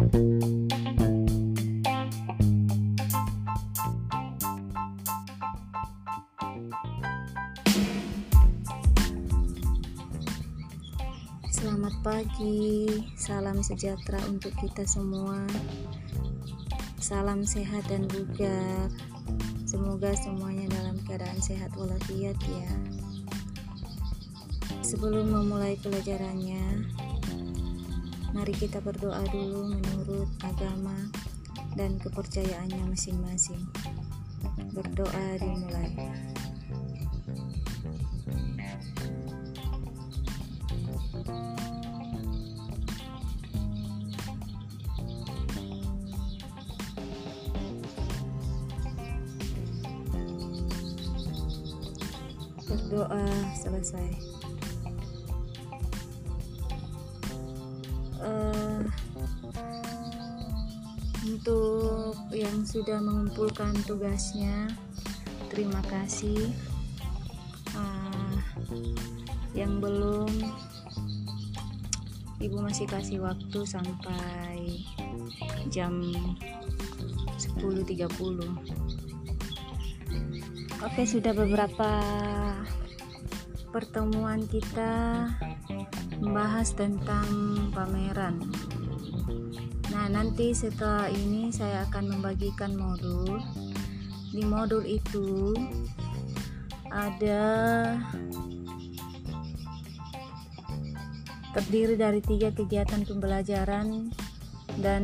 Selamat pagi, salam sejahtera untuk kita semua. Salam sehat dan bugar. Semoga semuanya dalam keadaan sehat walafiat ya. Sebelum memulai pelajarannya, mari kita berdoa dulu menurut agama dan kepercayaannya masing-masing. Berdoa dimulai. berdoa selesai sudah mengumpulkan tugasnya. Terima kasih. Uh, yang belum ibu masih kasih waktu sampai jam 10.30 Oke, sudah beberapa pertemuan kita membahas tentang pameran. Nanti setelah ini saya akan membagikan modul. Di modul itu ada terdiri dari tiga kegiatan pembelajaran dan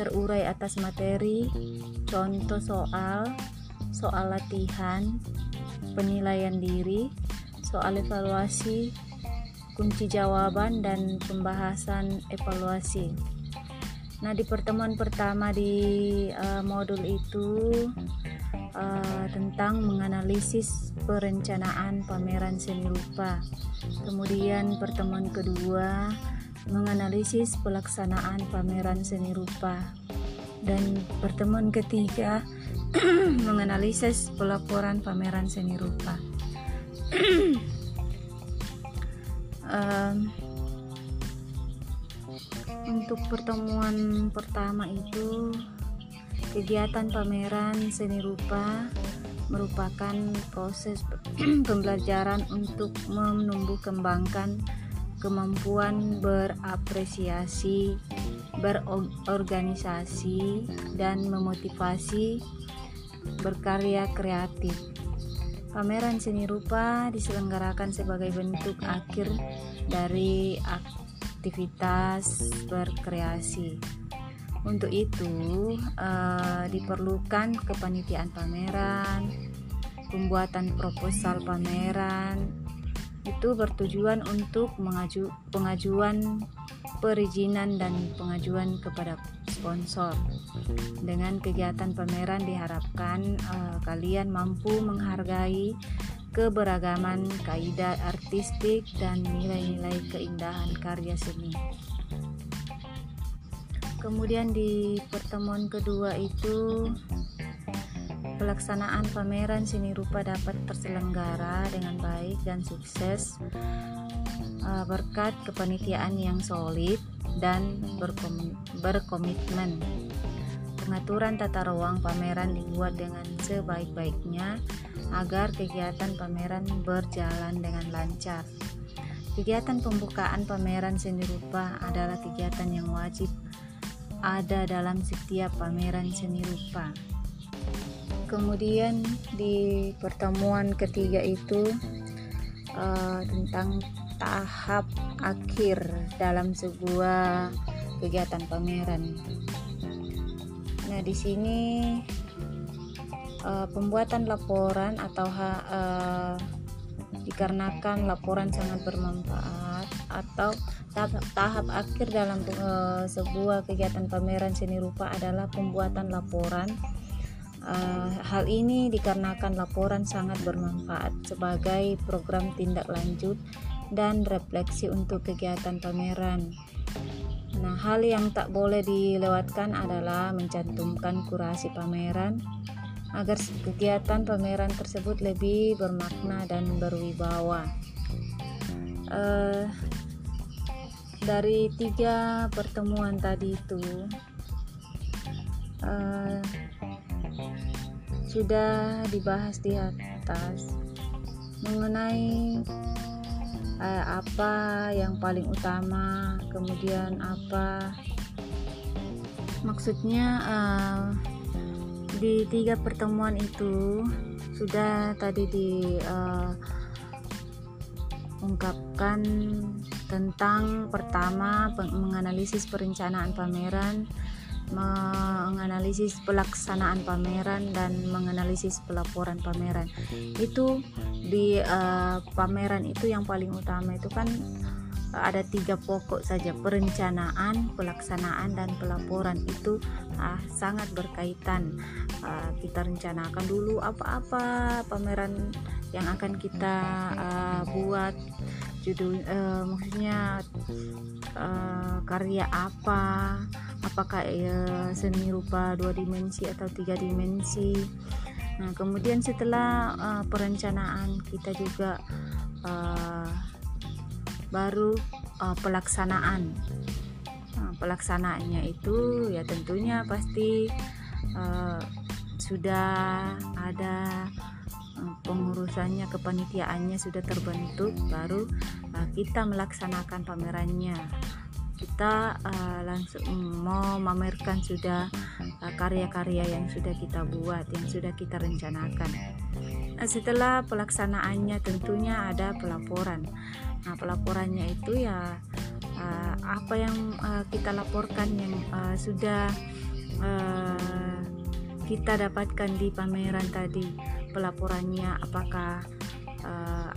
terurai atas materi, contoh soal, soal latihan, penilaian diri, soal evaluasi, kunci jawaban, dan pembahasan evaluasi. Nah, di pertemuan pertama di uh, modul itu uh, tentang menganalisis perencanaan pameran seni rupa. Kemudian pertemuan kedua menganalisis pelaksanaan pameran seni rupa. Dan pertemuan ketiga menganalisis pelaporan pameran seni rupa. um, untuk pertemuan pertama itu kegiatan pameran seni rupa merupakan proses pembelajaran untuk menumbuh kembangkan kemampuan berapresiasi, berorganisasi, dan memotivasi berkarya kreatif. Pameran seni rupa diselenggarakan sebagai bentuk akhir dari aktivitas berkreasi. Untuk itu, uh, diperlukan kepanitiaan pameran, pembuatan proposal pameran, itu bertujuan untuk mengaju, pengajuan perizinan dan pengajuan kepada sponsor. Dengan kegiatan pameran diharapkan uh, kalian mampu menghargai keberagaman kaidah artistik dan nilai-nilai keindahan karya seni. Kemudian di pertemuan kedua itu pelaksanaan pameran seni rupa dapat terselenggara dengan baik dan sukses uh, berkat kepanitiaan yang solid dan berkomitmen. Pengaturan tata ruang pameran dibuat dengan sebaik-baiknya agar kegiatan pameran berjalan dengan lancar. Kegiatan pembukaan pameran seni rupa adalah kegiatan yang wajib ada dalam setiap pameran seni rupa kemudian di pertemuan ketiga itu uh, tentang tahap akhir dalam sebuah kegiatan pameran. Nah, di sini uh, pembuatan laporan atau uh, dikarenakan laporan sangat bermanfaat atau tahap, tahap akhir dalam uh, sebuah kegiatan pameran seni rupa adalah pembuatan laporan Uh, hal ini dikarenakan laporan sangat bermanfaat sebagai program tindak lanjut dan refleksi untuk kegiatan pameran. Nah, hal yang tak boleh dilewatkan adalah mencantumkan kurasi pameran agar kegiatan pameran tersebut lebih bermakna dan berwibawa. Uh, dari tiga pertemuan tadi itu uh, sudah dibahas di atas mengenai uh, apa yang paling utama kemudian apa maksudnya uh, di tiga pertemuan itu sudah tadi diungkapkan uh, tentang pertama menganalisis perencanaan pameran menganalisis pelaksanaan pameran dan menganalisis pelaporan pameran. Itu di uh, pameran itu yang paling utama itu kan ada tiga pokok saja perencanaan pelaksanaan dan pelaporan. Itu uh, sangat berkaitan. Uh, kita rencanakan dulu apa-apa pameran yang akan kita uh, buat. Judul uh, maksudnya uh, karya apa? Apakah uh, seni rupa dua dimensi atau tiga dimensi? Nah kemudian setelah uh, perencanaan kita juga uh, baru uh, pelaksanaan. Nah, pelaksanaannya itu ya tentunya pasti uh, sudah ada pengurusannya kepanitiaannya sudah terbentuk baru uh, kita melaksanakan pamerannya. Kita uh, langsung mau memamerkan sudah uh, karya-karya uh, yang sudah kita buat yang sudah kita rencanakan setelah pelaksanaannya tentunya ada pelaporan. Nah pelaporannya itu ya uh, apa yang uh, kita laporkan yang uh, sudah kita dapatkan di pameran tadi. Pelaporannya apakah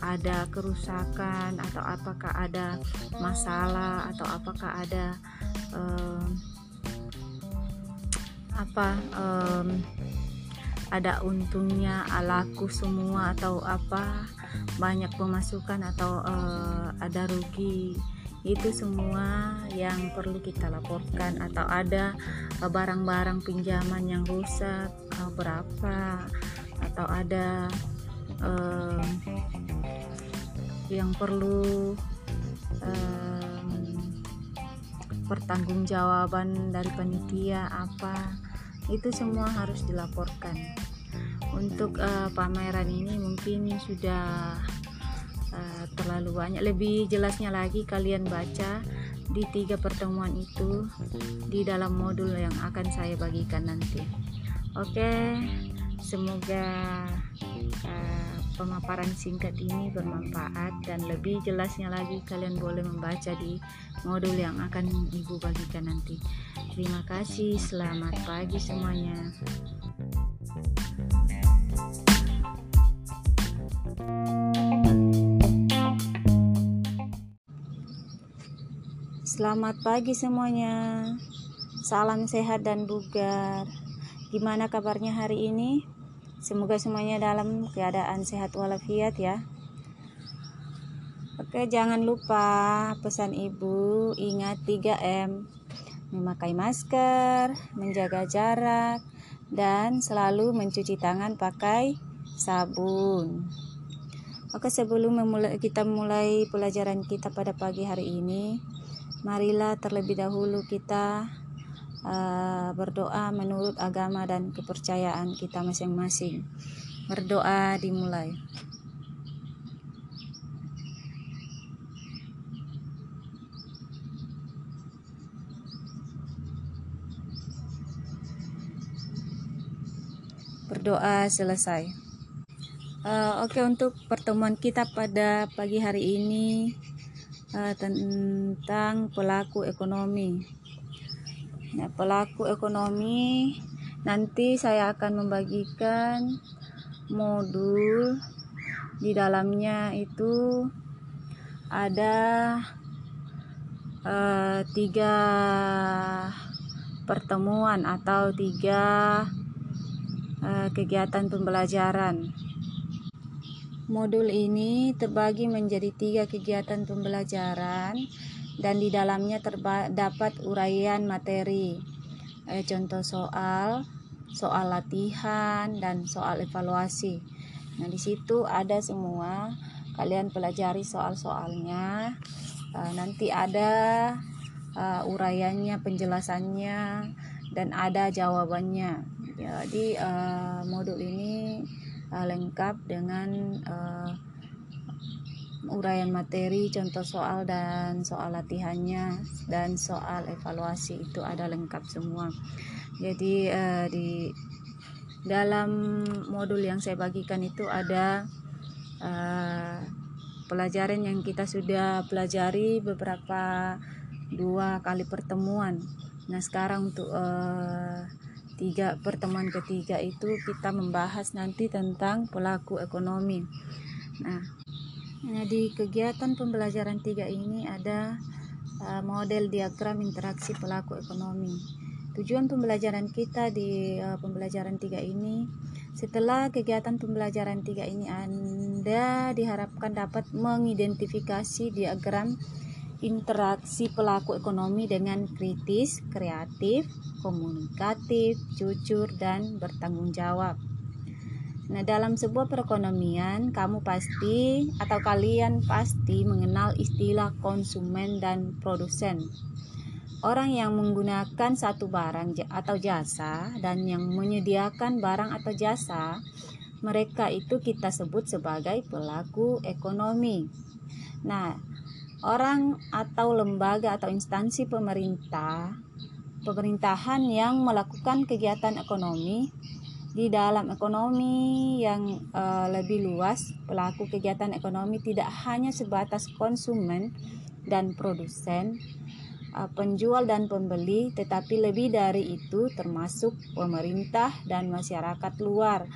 ada kerusakan atau apakah ada masalah atau apakah ada apa ada untungnya laku semua atau apa banyak pemasukan atau uh, ada rugi. Itu semua yang perlu kita laporkan atau ada barang-barang pinjaman yang rusak berapa atau ada yang perlu pertanggungjawaban dari panitia apa itu semua harus dilaporkan untuk uh, pameran ini mungkin sudah uh, terlalu banyak lebih jelasnya lagi kalian baca di tiga pertemuan itu di dalam modul yang akan saya bagikan nanti oke okay? Semoga uh, pemaparan singkat ini bermanfaat dan lebih jelasnya lagi kalian boleh membaca di modul yang akan Ibu bagikan nanti. Terima kasih, selamat pagi semuanya. Selamat pagi semuanya. Salam sehat dan bugar. Gimana kabarnya hari ini? Semoga semuanya dalam keadaan sehat walafiat ya. Oke, jangan lupa pesan ibu ingat 3M. Memakai masker, menjaga jarak, dan selalu mencuci tangan pakai sabun. Oke, sebelum memulai, kita mulai pelajaran kita pada pagi hari ini, marilah terlebih dahulu kita uh, berdoa menurut agama dan kepercayaan kita masing-masing. Berdoa dimulai. Berdoa selesai. Uh, Oke, okay, untuk pertemuan kita pada pagi hari ini uh, tentang pelaku ekonomi ya, pelaku ekonomi nanti saya akan membagikan modul di dalamnya itu ada uh, tiga pertemuan atau tiga uh, kegiatan pembelajaran. Modul ini terbagi menjadi tiga kegiatan pembelajaran dan di dalamnya terdapat uraian materi. Eh, contoh soal soal latihan dan soal evaluasi. Nah di situ ada semua. Kalian pelajari soal-soalnya. Uh, nanti ada uh, uraiannya penjelasannya dan ada jawabannya. Jadi uh, modul ini lengkap dengan uraian materi, contoh soal dan soal latihannya dan soal evaluasi itu ada lengkap semua. Jadi uh, di dalam modul yang saya bagikan itu ada uh, pelajaran yang kita sudah pelajari beberapa dua kali pertemuan. Nah sekarang untuk uh, tiga pertemuan ketiga itu kita membahas nanti tentang pelaku ekonomi. Nah Nah, di kegiatan pembelajaran tiga ini ada uh, model diagram interaksi pelaku ekonomi. Tujuan pembelajaran kita di uh, pembelajaran tiga ini, setelah kegiatan pembelajaran tiga ini Anda diharapkan dapat mengidentifikasi diagram interaksi pelaku ekonomi dengan kritis, kreatif, komunikatif, jujur, dan bertanggung jawab. Nah, dalam sebuah perekonomian, kamu pasti atau kalian pasti mengenal istilah konsumen dan produsen. Orang yang menggunakan satu barang atau jasa dan yang menyediakan barang atau jasa, mereka itu kita sebut sebagai pelaku ekonomi. Nah, orang atau lembaga atau instansi pemerintah, pemerintahan yang melakukan kegiatan ekonomi di dalam ekonomi yang uh, lebih luas, pelaku kegiatan ekonomi tidak hanya sebatas konsumen dan produsen, uh, penjual dan pembeli, tetapi lebih dari itu termasuk pemerintah dan masyarakat luar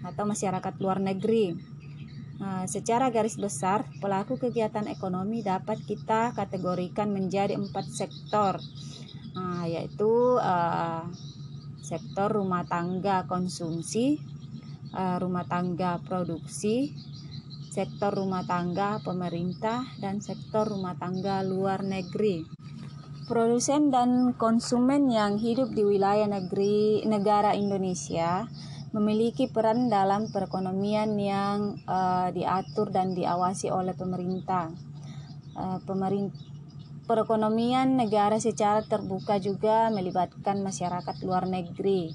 atau masyarakat luar negeri. Uh, secara garis besar, pelaku kegiatan ekonomi dapat kita kategorikan menjadi empat sektor, uh, yaitu uh, sektor rumah tangga konsumsi, eh, rumah tangga produksi, sektor rumah tangga pemerintah, dan sektor rumah tangga luar negeri. Produsen dan konsumen yang hidup di wilayah negeri negara Indonesia memiliki peran dalam perekonomian yang uh, diatur dan diawasi oleh pemerintah. Uh, pemerintah perekonomian negara secara terbuka juga melibatkan masyarakat luar negeri.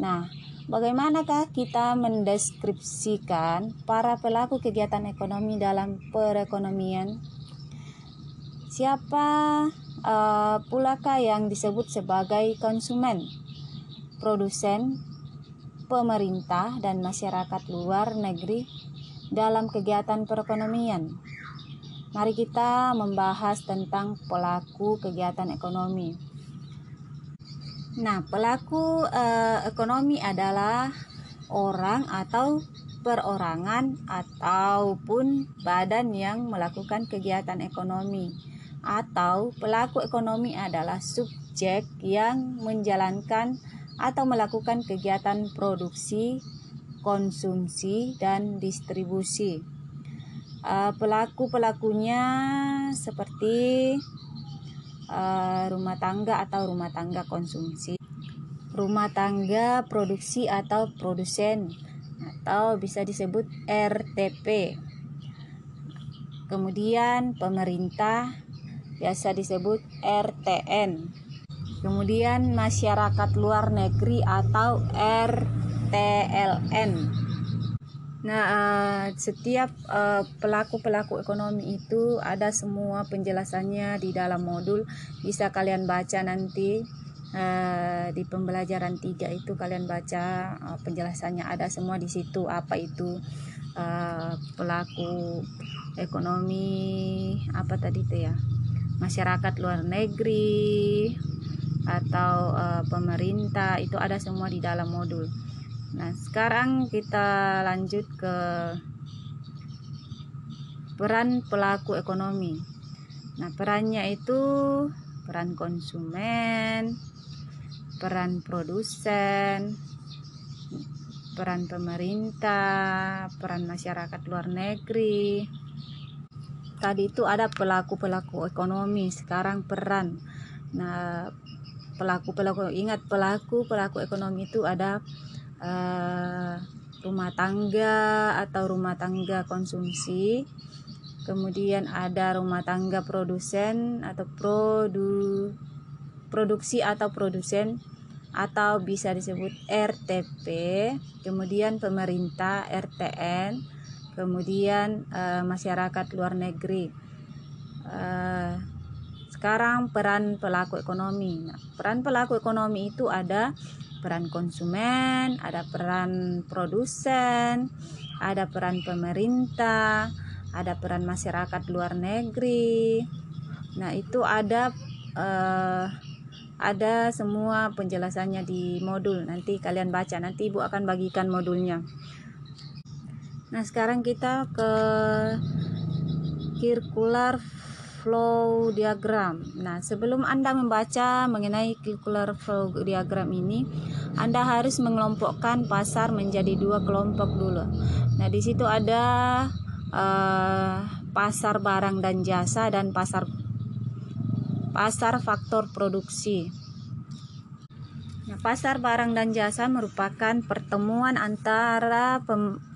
Nah, bagaimanakah kita mendeskripsikan para pelaku kegiatan ekonomi dalam perekonomian? Siapa uh, pulakah yang disebut sebagai konsumen, produsen, pemerintah, dan masyarakat luar negeri dalam kegiatan perekonomian? Mari kita membahas tentang pelaku kegiatan ekonomi. Nah, pelaku eh, ekonomi adalah orang atau perorangan ataupun badan yang melakukan kegiatan ekonomi atau pelaku ekonomi adalah subjek yang menjalankan atau melakukan kegiatan produksi, konsumsi, dan distribusi uh, pelaku-pelakunya seperti uh, rumah tangga atau rumah tangga konsumsi, rumah tangga produksi atau produsen atau bisa disebut RTP. Kemudian pemerintah biasa disebut RTN. Kemudian masyarakat luar negeri atau RTLN Nah, uh, setiap uh, pelaku-pelaku ekonomi itu ada semua penjelasannya di dalam modul. Bisa kalian baca nanti uh, di pembelajaran tiga itu kalian baca penjelasannya ada semua di situ. Apa itu pelaku ekonomi apa tadi itu ya? Masyarakat luar negeri atau pemerintah itu ada semua di dalam modul. Nah, sekarang kita lanjut ke peran pelaku ekonomi. Nah, perannya itu peran konsumen, peran produsen, peran pemerintah, peran masyarakat luar negeri. Tadi itu ada pelaku-pelaku ekonomi, sekarang peran. Nah, pelaku-pelaku ingat pelaku-pelaku ekonomi itu ada uh, rumah tangga atau rumah tangga konsumsi. Kemudian ada rumah tangga produsen atau produ produksi atau produsen atau bisa disebut RTP kemudian pemerintah RTN kemudian uh, masyarakat luar negeri. Uh, sekarang peran pelaku ekonomi. Nah, peran pelaku ekonomi itu ada peran konsumen ada peran produsen ada peran pemerintah ada peran masyarakat luar negeri. Nah itu ada uh, ada semua penjelasannya di modul. Nanti kalian baca nanti ibu akan bagikan modulnya. Nah sekarang kita ke circular flow diagram nah sebelum anda membaca mengenai circular flow diagram ini anda harus mengelompokkan pasar menjadi dua kelompok dulu nah di situ ada uh, pasar barang dan jasa dan pasar pasar faktor produksi. Nah, pasar barang dan jasa merupakan pertemuan antara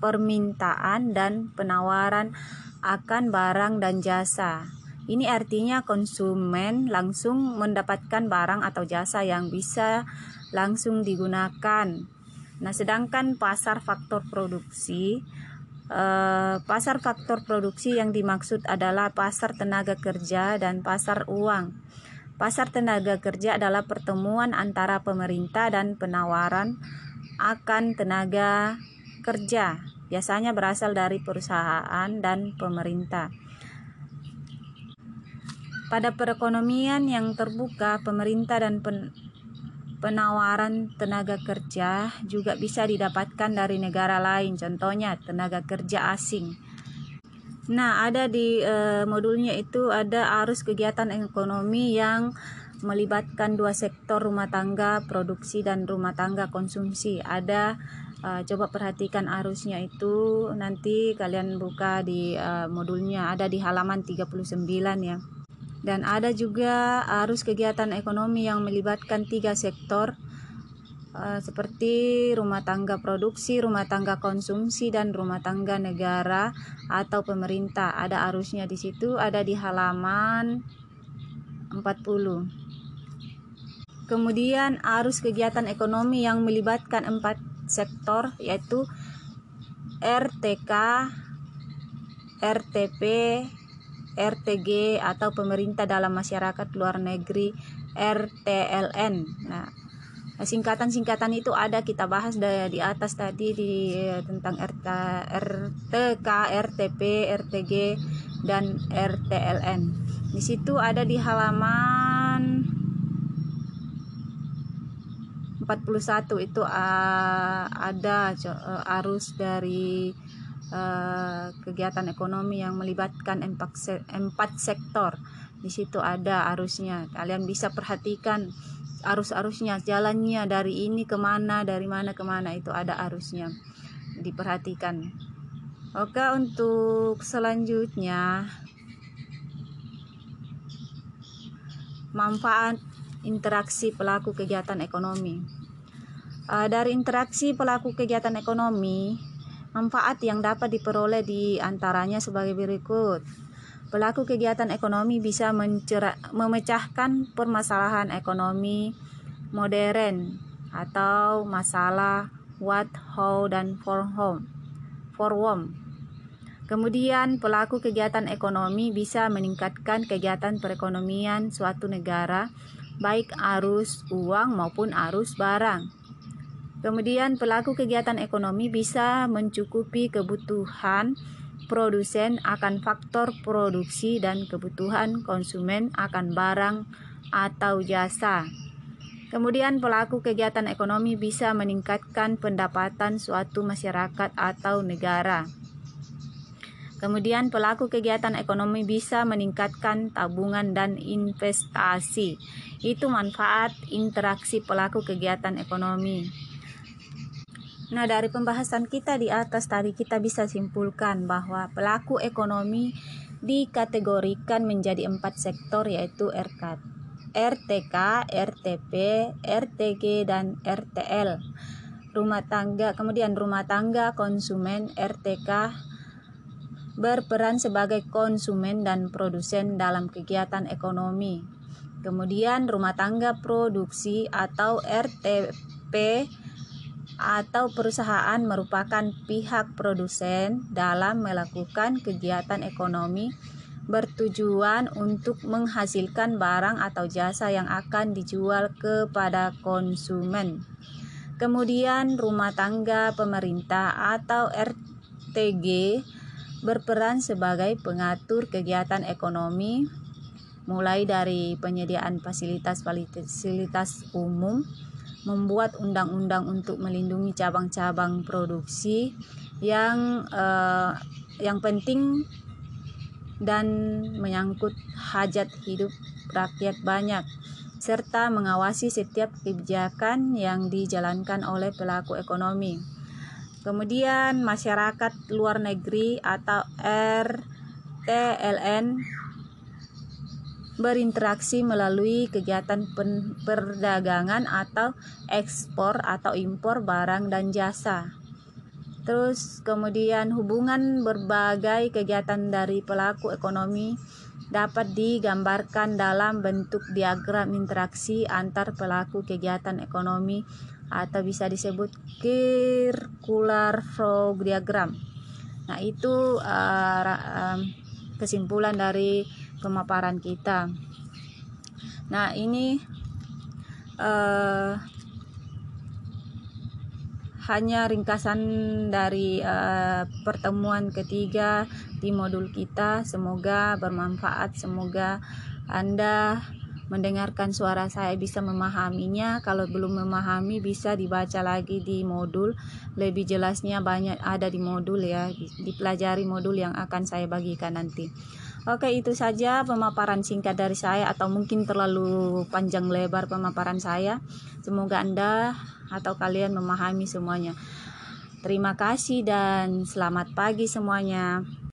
permintaan dan penawaran akan barang dan jasa. Ini artinya konsumen langsung mendapatkan barang atau jasa yang bisa langsung digunakan. Nah, sedangkan pasar faktor produksi Uh, pasar faktor produksi yang dimaksud adalah pasar tenaga kerja dan pasar uang. Pasar tenaga kerja adalah pertemuan antara pemerintah dan penawaran akan tenaga kerja, biasanya berasal dari perusahaan dan pemerintah. Pada perekonomian yang terbuka, pemerintah dan pen penawaran tenaga kerja juga bisa didapatkan dari negara lain, contohnya tenaga kerja asing. Nah, ada di e, modulnya itu ada arus kegiatan ekonomi yang melibatkan dua sektor rumah tangga produksi dan rumah tangga konsumsi. Ada e, coba perhatikan arusnya itu nanti kalian buka di e, modulnya ada di halaman 39 ya dan ada juga arus kegiatan ekonomi yang melibatkan tiga sektor uh, seperti rumah tangga produksi, rumah tangga konsumsi dan rumah tangga negara atau pemerintah. Ada arusnya di situ, ada di halaman 40. Kemudian arus kegiatan ekonomi yang melibatkan empat sektor yaitu RTK, RTP, RTG atau pemerintah dalam masyarakat luar negeri RTLN. Nah, singkatan-singkatan itu ada kita bahas di atas tadi di tentang RT, RTK, RTP, RTG dan RTLN. Di situ ada di halaman 41 itu uh, ada uh, arus dari uh, kegiatan ekonomi yang melibatkan empat, se empat sektor. Di situ ada arusnya. Kalian bisa perhatikan arus-arusnya, jalannya dari ini ke mana, dari mana ke mana itu ada arusnya. Diperhatikan. Oke, untuk selanjutnya manfaat interaksi pelaku kegiatan ekonomi. Uh, dari interaksi pelaku kegiatan ekonomi, Manfaat yang dapat diperoleh di antaranya sebagai berikut. Pelaku kegiatan ekonomi bisa memecahkan permasalahan ekonomi modern atau masalah what, how, dan for home, for whom. Kemudian pelaku kegiatan ekonomi bisa meningkatkan kegiatan perekonomian suatu negara baik arus uang maupun arus barang. Kemudian pelaku kegiatan ekonomi bisa mencukupi kebutuhan produsen akan faktor produksi dan kebutuhan konsumen akan barang atau jasa. Kemudian pelaku kegiatan ekonomi bisa meningkatkan pendapatan suatu masyarakat atau negara. Kemudian pelaku kegiatan ekonomi bisa meningkatkan tabungan dan investasi. Itu manfaat interaksi pelaku kegiatan ekonomi. Nah, dari pembahasan kita di atas tadi kita bisa simpulkan bahwa pelaku ekonomi dikategorikan menjadi empat sektor yaitu RK, RTK, RTP, RTG, dan RTL. Rumah tangga, kemudian rumah tangga, konsumen, RTK, berperan sebagai konsumen dan produsen dalam kegiatan ekonomi. Kemudian rumah tangga produksi atau RTP atau perusahaan merupakan pihak produsen dalam melakukan kegiatan ekonomi bertujuan untuk menghasilkan barang atau jasa yang akan dijual kepada konsumen. Kemudian rumah tangga pemerintah atau RTG berperan sebagai pengatur kegiatan ekonomi mulai dari penyediaan fasilitas-fasilitas umum, membuat undang-undang untuk melindungi cabang-cabang produksi yang eh, yang penting dan menyangkut hajat hidup rakyat banyak serta mengawasi setiap kebijakan yang dijalankan oleh pelaku ekonomi. Kemudian masyarakat luar negeri atau RTLN berinteraksi melalui kegiatan perdagangan atau ekspor atau impor barang dan jasa. Terus kemudian hubungan berbagai kegiatan dari pelaku ekonomi dapat digambarkan dalam bentuk diagram interaksi antar pelaku kegiatan ekonomi atau bisa disebut circular flow diagram. Nah, itu uh, kesimpulan dari pemaparan kita. Nah, ini uh, hanya ringkasan dari uh, pertemuan ketiga di modul kita. Semoga bermanfaat. Semoga Anda mendengarkan suara saya bisa memahaminya. Kalau belum memahami bisa dibaca lagi di modul. Lebih jelasnya banyak ada di modul ya. Dipelajari modul yang akan saya bagikan nanti. Oke, itu saja pemaparan singkat dari saya atau mungkin terlalu panjang lebar pemaparan saya. Semoga Anda atau kalian memahami semuanya. Terima kasih dan selamat pagi semuanya.